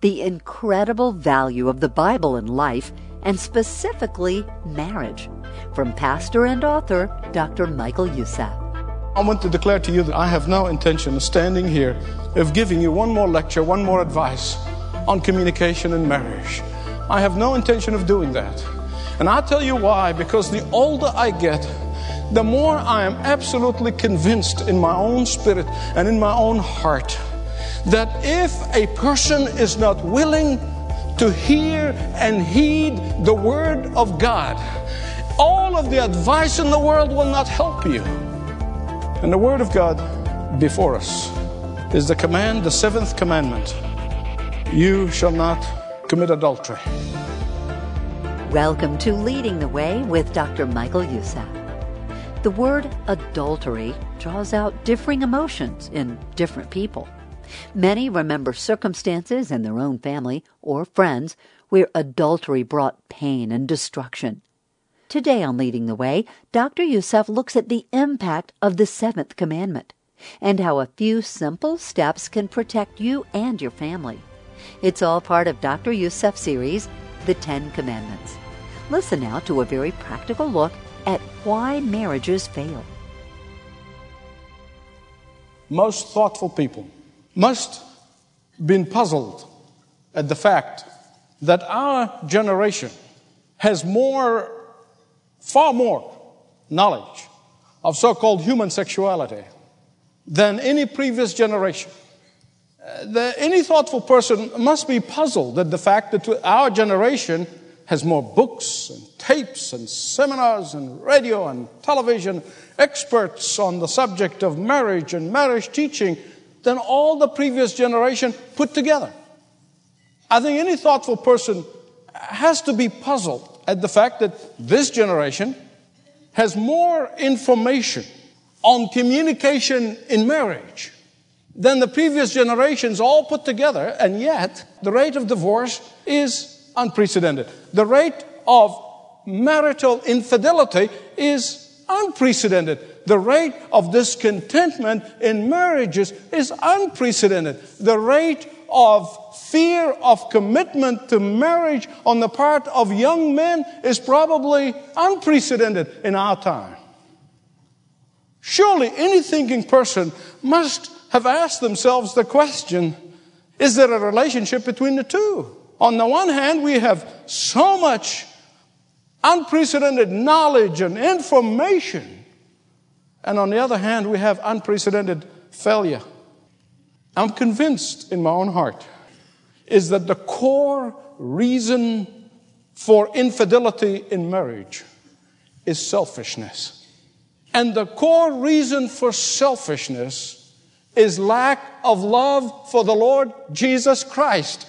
the incredible value of the Bible in life and specifically marriage from pastor and author Dr. Michael Youssef. I want to declare to you that I have no intention of standing here, of giving you one more lecture, one more advice on communication and marriage. I have no intention of doing that. And I'll tell you why, because the older I get, the more I am absolutely convinced in my own spirit and in my own heart that if a person is not willing to hear and heed the Word of God, all of the advice in the world will not help you. And the Word of God before us is the command, the seventh commandment you shall not commit adultery. Welcome to Leading the Way with Dr. Michael Youssef. The word adultery draws out differing emotions in different people. Many remember circumstances in their own family or friends where adultery brought pain and destruction. Today on Leading the Way, Dr. Youssef looks at the impact of the seventh commandment and how a few simple steps can protect you and your family. It's all part of Dr. Youssef's series, The Ten Commandments. Listen now to a very practical look at why marriages fail. Most thoughtful people must been puzzled at the fact that our generation has more, far more knowledge of so-called human sexuality than any previous generation. Uh, the, any thoughtful person must be puzzled at the fact that our generation has more books and tapes and seminars and radio and television, experts on the subject of marriage and marriage teaching than all the previous generation put together. I think any thoughtful person has to be puzzled at the fact that this generation has more information on communication in marriage than the previous generations all put together, and yet the rate of divorce is unprecedented. The rate of marital infidelity is unprecedented. The rate of discontentment in marriages is unprecedented. The rate of fear of commitment to marriage on the part of young men is probably unprecedented in our time. Surely any thinking person must have asked themselves the question is there a relationship between the two? On the one hand, we have so much unprecedented knowledge and information and on the other hand, we have unprecedented failure. I'm convinced in my own heart is that the core reason for infidelity in marriage is selfishness. And the core reason for selfishness is lack of love for the Lord Jesus Christ.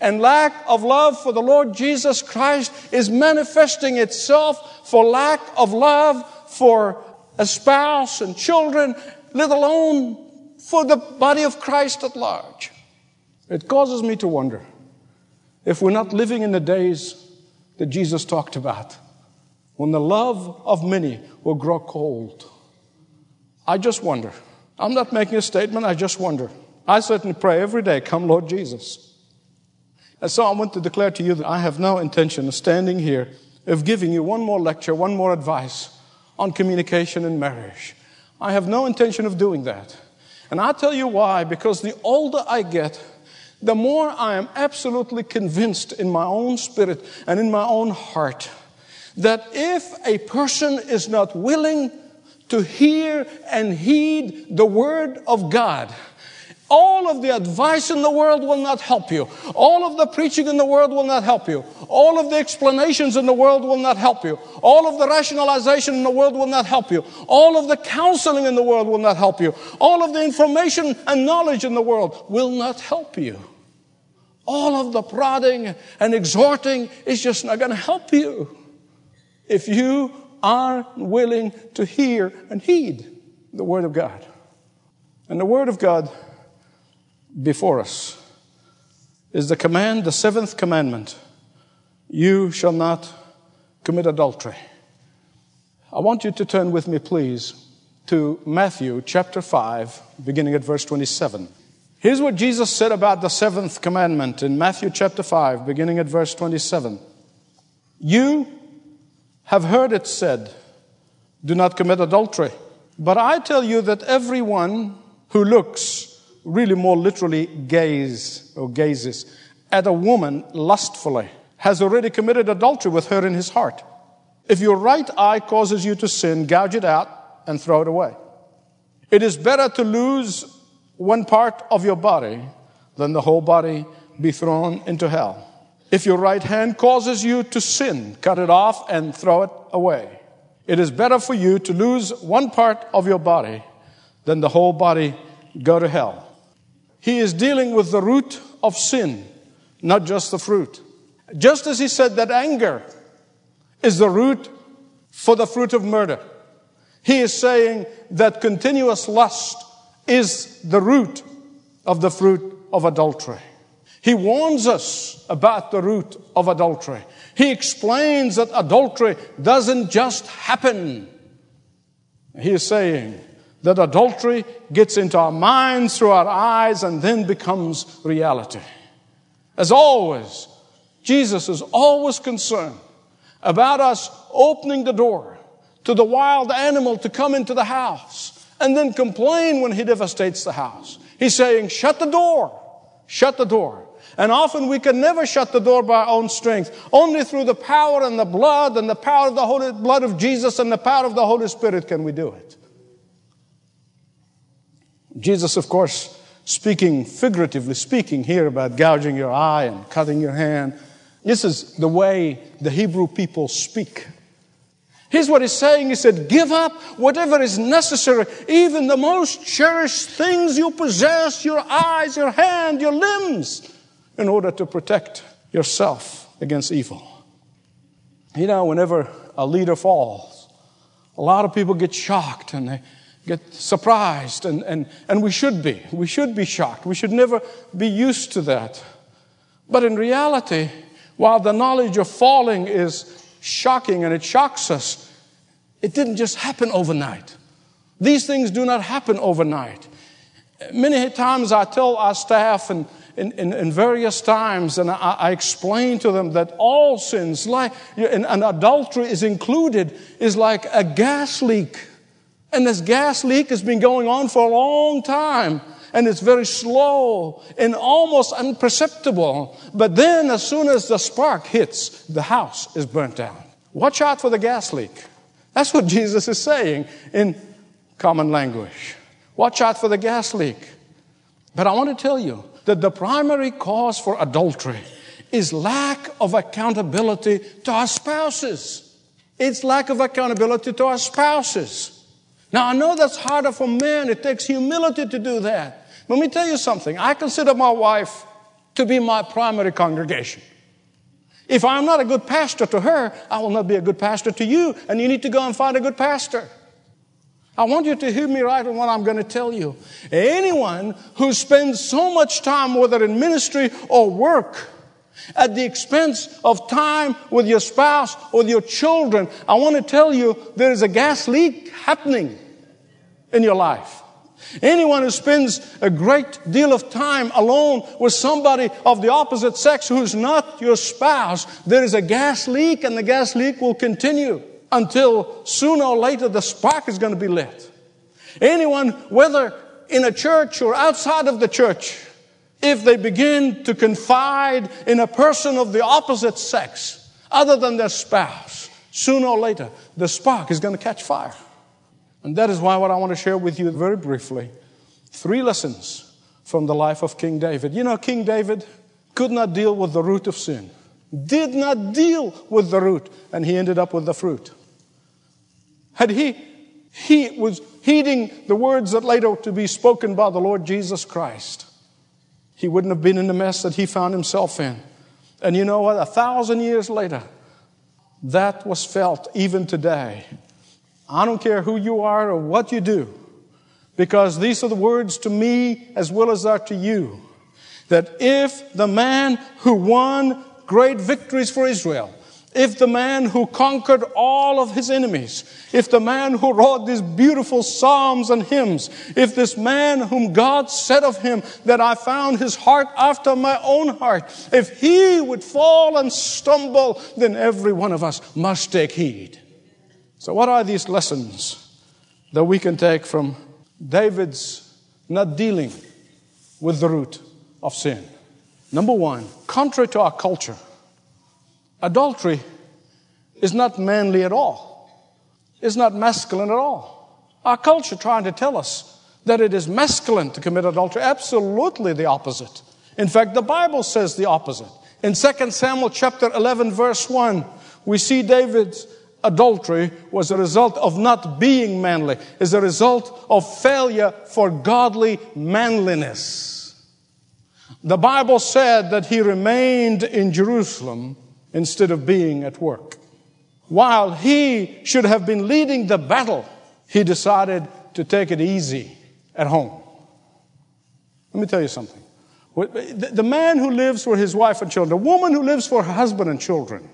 And lack of love for the Lord Jesus Christ is manifesting itself for lack of love for a spouse and children, let alone for the body of Christ at large. It causes me to wonder if we're not living in the days that Jesus talked about, when the love of many will grow cold. I just wonder. I'm not making a statement, I just wonder. I certainly pray every day, come Lord Jesus. And so I want to declare to you that I have no intention of standing here, of giving you one more lecture, one more advice on communication in marriage. I have no intention of doing that. And I'll tell you why, because the older I get, the more I am absolutely convinced in my own spirit and in my own heart that if a person is not willing to hear and heed the word of God, all of the advice in the world will not help you. All of the preaching in the world will not help you. All of the explanations in the world will not help you. All of the rationalization in the world will not help you. All of the counseling in the world will not help you. All of the information and knowledge in the world will not help you. All of the prodding and exhorting is just not going to help you if you are willing to hear and heed the Word of God. And the Word of God before us is the command, the seventh commandment you shall not commit adultery. I want you to turn with me, please, to Matthew chapter 5, beginning at verse 27. Here's what Jesus said about the seventh commandment in Matthew chapter 5, beginning at verse 27. You have heard it said, Do not commit adultery. But I tell you that everyone who looks, really more literally, gaze or gazes at a woman lustfully has already committed adultery with her in his heart. If your right eye causes you to sin, gouge it out and throw it away. It is better to lose one part of your body than the whole body be thrown into hell. If your right hand causes you to sin, cut it off and throw it away. It is better for you to lose one part of your body than the whole body go to hell. He is dealing with the root of sin, not just the fruit. Just as he said that anger is the root for the fruit of murder, he is saying that continuous lust is the root of the fruit of adultery. He warns us about the root of adultery. He explains that adultery doesn't just happen. He is saying that adultery gets into our minds through our eyes and then becomes reality. As always, Jesus is always concerned about us opening the door to the wild animal to come into the house and then complain when he devastates the house. He's saying, shut the door, shut the door. And often we can never shut the door by our own strength. Only through the power and the blood and the power of the Holy blood of Jesus and the power of the Holy Spirit can we do it. Jesus, of course, speaking figuratively speaking here about gouging your eye and cutting your hand. This is the way the Hebrew people speak. Here's what he's saying. He said, give up whatever is necessary, even the most cherished things you possess, your eyes, your hand, your limbs, in order to protect yourself against evil. You know, whenever a leader falls, a lot of people get shocked and they get surprised, and, and, and we should be. We should be shocked. We should never be used to that. But in reality, while the knowledge of falling is shocking and it shocks us. It didn't just happen overnight. These things do not happen overnight. Many times I tell our staff and in, in, in, various times, and I, I, explain to them that all sins, like and, and adultery is included, is like a gas leak. And this gas leak has been going on for a long time and it's very slow and almost imperceptible. But then, as soon as the spark hits, the house is burnt down. Watch out for the gas leak. That's what Jesus is saying in common language. Watch out for the gas leak. But I want to tell you that the primary cause for adultery is lack of accountability to our spouses. It's lack of accountability to our spouses. Now, I know that's harder for men. It takes humility to do that. Let me tell you something. I consider my wife to be my primary congregation. If I'm not a good pastor to her, I will not be a good pastor to you, and you need to go and find a good pastor. I want you to hear me right on what I'm going to tell you. Anyone who spends so much time, whether in ministry or work, at the expense of time with your spouse or your children, I want to tell you there is a gas leak happening in your life. Anyone who spends a great deal of time alone with somebody of the opposite sex who's not your spouse, there is a gas leak and the gas leak will continue until sooner or later the spark is going to be lit. Anyone, whether in a church or outside of the church, if they begin to confide in a person of the opposite sex other than their spouse, sooner or later the spark is going to catch fire. And that is why what I want to share with you very briefly three lessons from the life of King David. You know, King David could not deal with the root of sin, did not deal with the root, and he ended up with the fruit. Had he, he was heeding the words that later to be spoken by the Lord Jesus Christ, he wouldn't have been in the mess that he found himself in. And you know what? A thousand years later, that was felt even today I don't care who you are or what you do, because these are the words to me as well as are to you. That if the man who won great victories for Israel, if the man who conquered all of his enemies, if the man who wrote these beautiful psalms and hymns, if this man whom God said of him that I found his heart after my own heart, if he would fall and stumble, then every one of us must take heed. So, what are these lessons that we can take from David's not dealing with the root of sin? Number one, contrary to our culture, Adultery is not manly at all. It's not masculine at all. Our culture trying to tell us that it is masculine to commit adultery. Absolutely the opposite. In fact, the Bible says the opposite. In 2 Samuel chapter 11 verse 1, we see David's adultery was a result of not being manly, is a result of failure for godly manliness. The Bible said that he remained in Jerusalem instead of being at work. While he should have been leading the battle, he decided to take it easy at home. Let me tell you something. The man who lives for his wife and children, the woman who lives for her husband and children,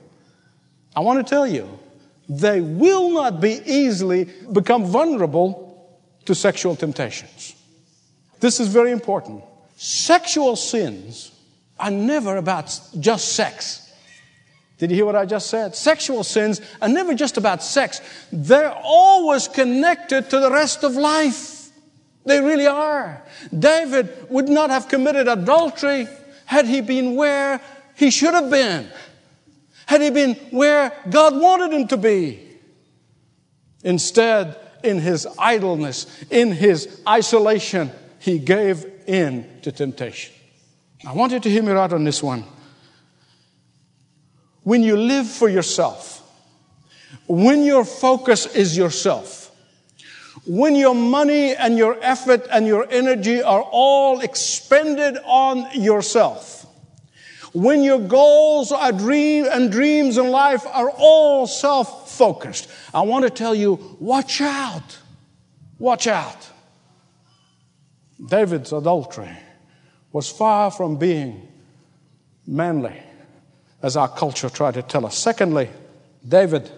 I want to tell you, they will not be easily become vulnerable to sexual temptations. This is very important. Sexual sins are never about just sex. Did you hear what I just said? Sexual sins are never just about sex. They're always connected to the rest of life. They really are. David would not have committed adultery had he been where he should have been. Had he been where God wanted him to be. Instead, in his idleness, in his isolation, he gave in to temptation. I want you to hear me right on this one when you live for yourself, when your focus is yourself, when your money and your effort and your energy are all expended on yourself, when your goals are dream and dreams in life are all self-focused, I want to tell you, watch out. Watch out. David's adultery was far from being manly as our culture tried to tell us. Secondly, David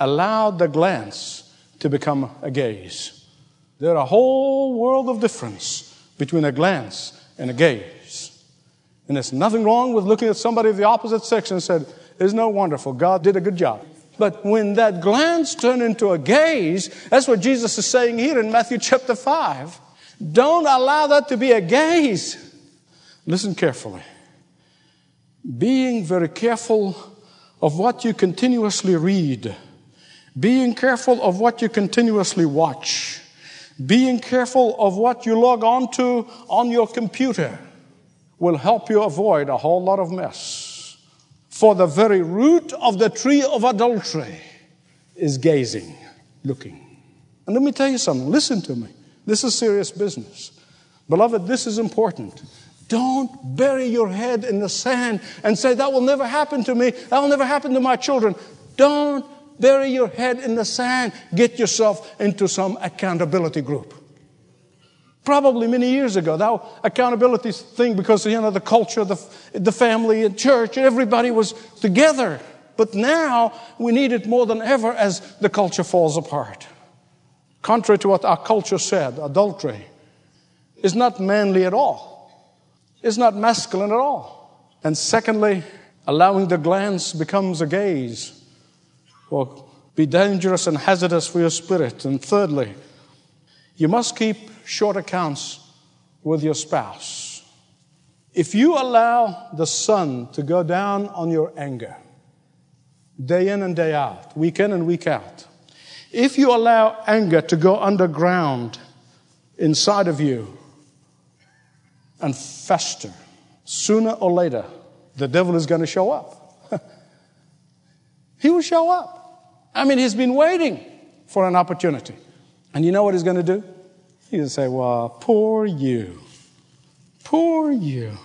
allowed the glance to become a gaze. There's a whole world of difference between a glance and a gaze. And there's nothing wrong with looking at somebody of the opposite sex and said, Isn't that wonderful? God did a good job. But when that glance turned into a gaze, that's what Jesus is saying here in Matthew chapter 5. Don't allow that to be a gaze. Listen carefully being very careful of what you continuously read, being careful of what you continuously watch, being careful of what you log on to on your computer will help you avoid a whole lot of mess. For the very root of the tree of adultery is gazing, looking. And let me tell you something. Listen to me. This is serious business. Beloved, this is important. Don't bury your head in the sand and say, That will never happen to me. That will never happen to my children. Don't bury your head in the sand. Get yourself into some accountability group. Probably many years ago, that accountability thing, because, you know, the culture, the, the family, and church, everybody was together. But now we need it more than ever as the culture falls apart. Contrary to what our culture said, adultery is not manly at all It's not masculine at all. And secondly, allowing the glance becomes a gaze will be dangerous and hazardous for your spirit. And thirdly, you must keep short accounts with your spouse. If you allow the sun to go down on your anger, day in and day out, week in and week out, if you allow anger to go underground inside of you, and fester. Sooner or later, the devil is going to show up. he will show up. I mean, he's been waiting for an opportunity. And you know what he's going to do? Going to say, Well, poor you. Poor you.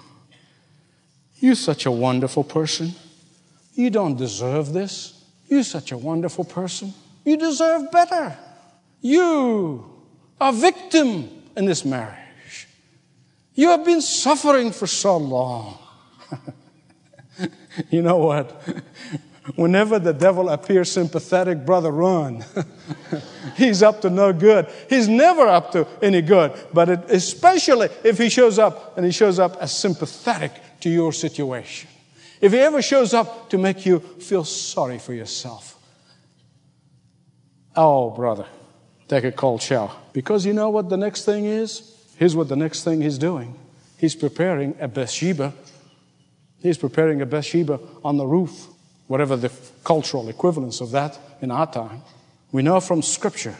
You're such a wonderful person. You don't deserve this. You're such a wonderful person. You deserve better. You are a victim in this marriage. You have been suffering for so long. you know what? Whenever the devil appears sympathetic, brother, run. He's up to no good. He's never up to any good. But it, especially if he shows up and he shows up as sympathetic to your situation. If he ever shows up to make you feel sorry for yourself. Oh, brother, take a cold shower. Because you know what the next thing is? Here's what the next thing he's doing. He's preparing a Bathsheba. He's preparing a Bathsheba on the roof whatever the cultural equivalence of that in our time. We know from Scripture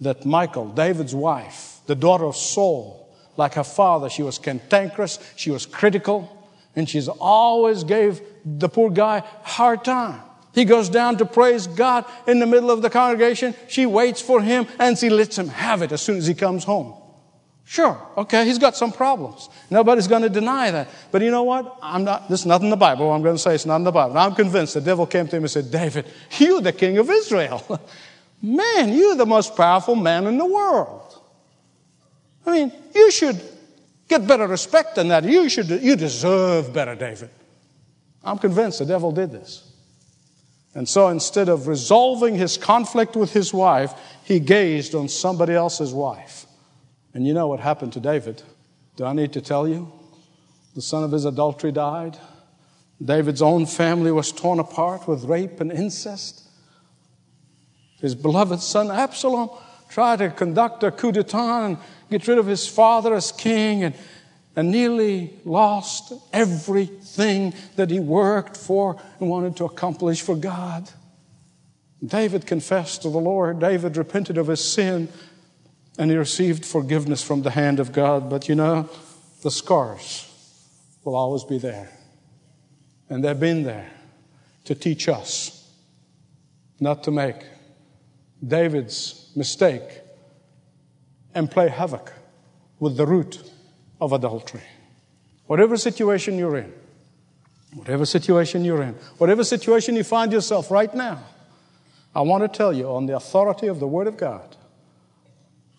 that Michal, David's wife, the daughter of Saul, like her father, she was cantankerous, she was critical, and she's always gave the poor guy hard time. He goes down to praise God in the middle of the congregation. She waits for him and she lets him have it as soon as he comes home. Sure, okay, he's got some problems. Nobody's going to deny that. But you know what? I'm not, this is not in the Bible. I'm going to say it's not in the Bible. I'm convinced the devil came to him and said, David, you're the king of Israel. man, you're the most powerful man in the world. I mean, you should get better respect than that. You should, you deserve better, David. I'm convinced the devil did this. And so instead of resolving his conflict with his wife, he gazed on somebody else's wife. And you know what happened to David? Do I need to tell you? The son of his adultery died. David's own family was torn apart with rape and incest. His beloved son Absalom tried to conduct a coup d'etat and get rid of his father as king and, and nearly lost everything that he worked for and wanted to accomplish for God. David confessed to the Lord. David repented of his sin and he received forgiveness from the hand of God. But you know, the scars will always be there. And they've been there to teach us not to make David's mistake and play havoc with the root of adultery. Whatever situation you're in, whatever situation you're in, whatever situation you find yourself right now, I want to tell you on the authority of the Word of God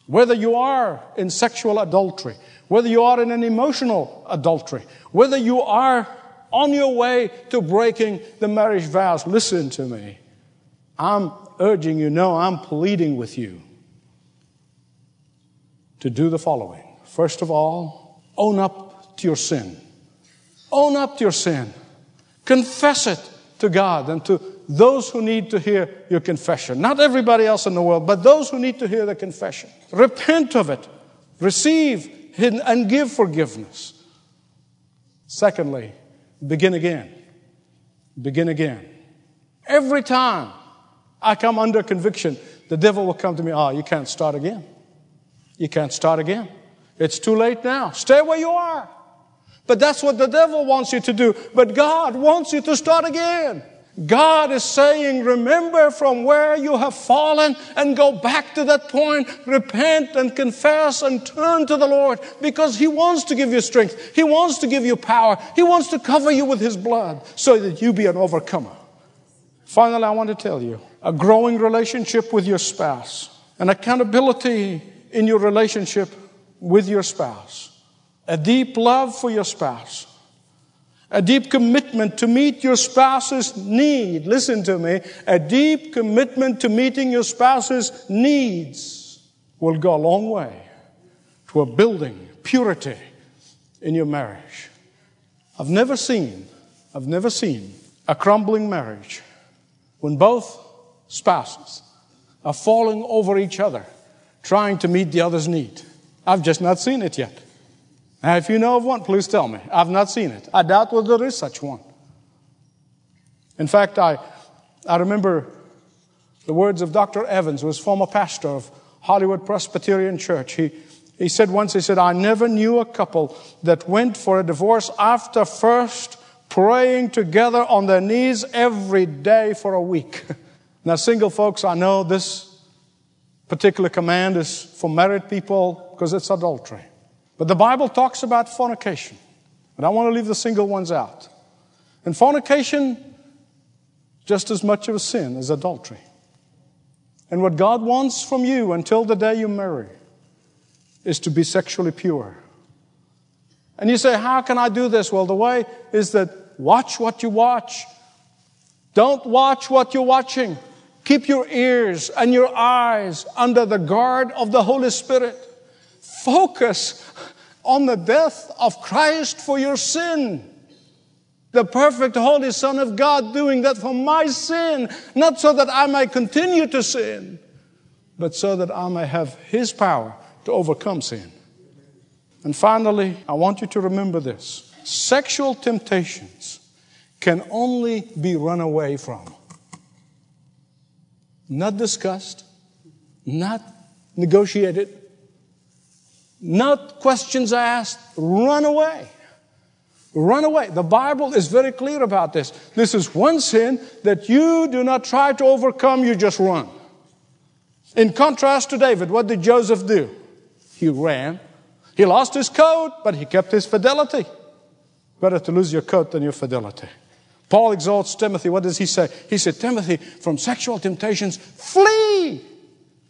whether you are in sexual adultery, whether you are in an emotional adultery, whether you are on your way to breaking the marriage vows, listen to me. I'm urging you, no, I'm pleading with you to do the following. First of all, own up to your sin. Own up to your sin. Confess it to God and to those who need to hear your confession. Not everybody else in the world, but those who need to hear the confession. Repent of it. Receive and give forgiveness. Secondly, begin again. Begin again. Every time I come under conviction, the devil will come to me, oh, you can't start again. You can't start again. It's too late now. Stay where you are. But that's what the devil wants you to do. But God wants you to start again. God is saying, remember from where you have fallen and go back to that point, repent and confess and turn to the Lord because He wants to give you strength. He wants to give you power. He wants to cover you with His blood so that you be an overcomer. Finally, I want to tell you a growing relationship with your spouse, an accountability in your relationship with your spouse, a deep love for your spouse a deep commitment to meet your spouse's need. Listen to me. A deep commitment to meeting your spouse's needs will go a long way to building purity in your marriage. I've never seen, I've never seen a crumbling marriage when both spouses are falling over each other trying to meet the other's need. I've just not seen it yet. Now, if you know of one, please tell me. I've not seen it. I doubt whether there is such one. In fact, I, I remember the words of Dr. Evans, who was former pastor of Hollywood Presbyterian Church. He, he said once, he said, I never knew a couple that went for a divorce after first praying together on their knees every day for a week. now, single folks, I know this particular command is for married people because it's adultery. But the Bible talks about fornication. And I want to leave the single ones out. And fornication, just as much of a sin as adultery. And what God wants from you until the day you marry is to be sexually pure. And you say, How can I do this? Well, the way is that watch what you watch, Don't watch what you're watching. Keep your ears and your eyes under the guard of the Holy Spirit. Focus on the death of Christ for your sin. The perfect Holy Son of God doing that for my sin, not so that I might continue to sin, but so that I may have His power to overcome sin. And finally, I want you to remember this sexual temptations can only be run away from, not discussed, not negotiated, not questions asked, run away. Run away. The Bible is very clear about this. This is one sin that you do not try to overcome, you just run. In contrast to David, what did Joseph do? He ran. He lost his coat, but he kept his fidelity. Better to lose your coat than your fidelity. Paul exalts Timothy. What does he say? He said, Timothy, from sexual temptations, flee.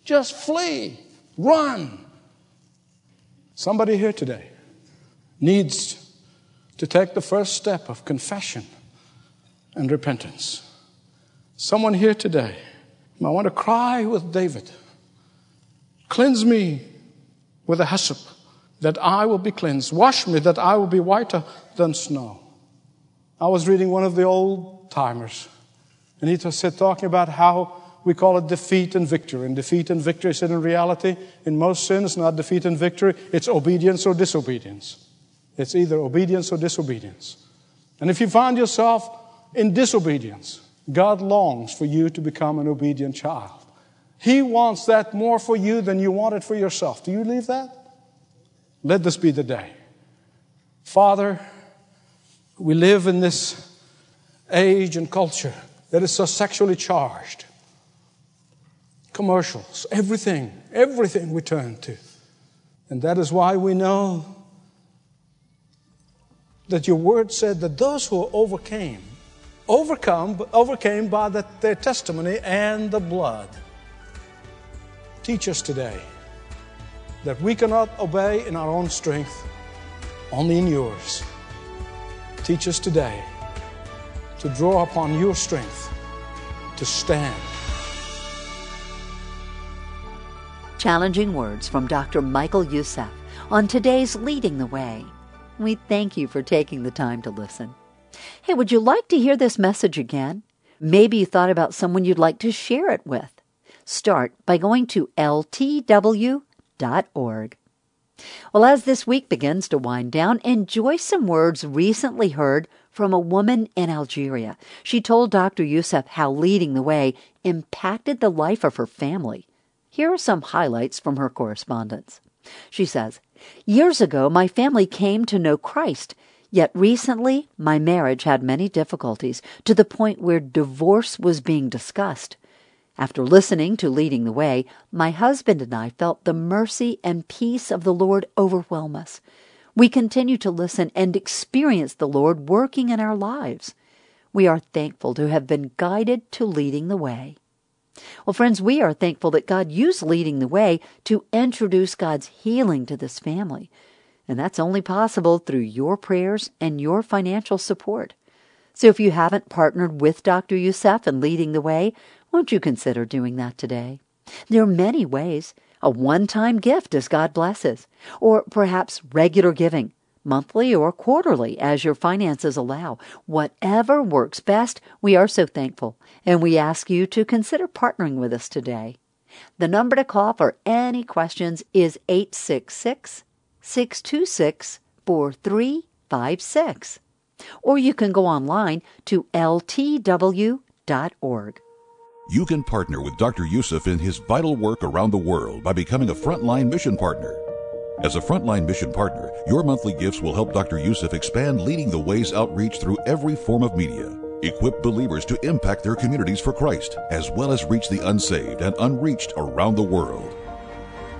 Just flee. Run. Somebody here today needs to take the first step of confession and repentance. Someone here today, I want to cry with David Cleanse me with a hyssop, that I will be cleansed. Wash me, that I will be whiter than snow. I was reading one of the old timers, and he said, talking about how we call it defeat and victory. And defeat and victory said in reality, in most sins, not defeat and victory, it's obedience or disobedience. It's either obedience or disobedience. And if you find yourself in disobedience, God longs for you to become an obedient child. He wants that more for you than you want it for yourself. Do you believe that? Let this be the day. Father, we live in this age and culture that is so sexually charged. Commercials, everything, everything we turn to. And that is why we know that your word said that those who overcame, overcome, overcame by the, their testimony and the blood. Teach us today that we cannot obey in our own strength, only in yours. Teach us today to draw upon your strength to stand. Challenging words from Dr. Michael Youssef on today's Leading the Way. We thank you for taking the time to listen. Hey, would you like to hear this message again? Maybe you thought about someone you'd like to share it with. Start by going to ltw.org. Well, as this week begins to wind down, enjoy some words recently heard from a woman in Algeria. She told Dr. Youssef how leading the way impacted the life of her family. Here are some highlights from her correspondence. She says, Years ago, my family came to know Christ, yet recently my marriage had many difficulties to the point where divorce was being discussed. After listening to Leading the Way, my husband and I felt the mercy and peace of the Lord overwhelm us. We continue to listen and experience the Lord working in our lives. We are thankful to have been guided to leading the way. Well, friends, we are thankful that God used leading the way to introduce God's healing to this family. And that's only possible through your prayers and your financial support. So if you haven't partnered with Dr. Youssef in leading the way, won't you consider doing that today? There are many ways. A one time gift as God blesses, or perhaps regular giving monthly or quarterly as your finances allow. Whatever works best, we are so thankful, and we ask you to consider partnering with us today. The number to call for any questions is 866 626 4356. Or you can go online to ltw.org. You can partner with Dr. Youssef in his vital work around the world by becoming a frontline mission partner. As a frontline mission partner, your monthly gifts will help Dr. Youssef expand leading the way's outreach through every form of media. Equip believers to impact their communities for Christ, as well as reach the unsaved and unreached around the world.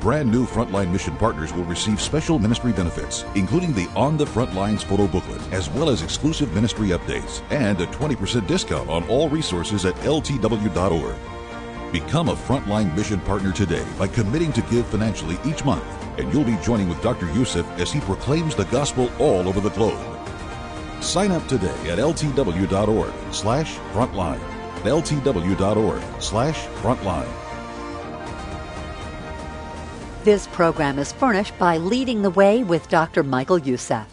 Brand new Frontline Mission partners will receive special ministry benefits, including the On the Front Lines photo booklet, as well as exclusive ministry updates, and a 20% discount on all resources at ltw.org. Become a Frontline Mission partner today by committing to give financially each month and you'll be joining with Dr. Youssef as he proclaims the gospel all over the globe. Sign up today at ltw.org slash frontline. ltw.org slash frontline. This program is furnished by Leading the Way with Dr. Michael Youssef.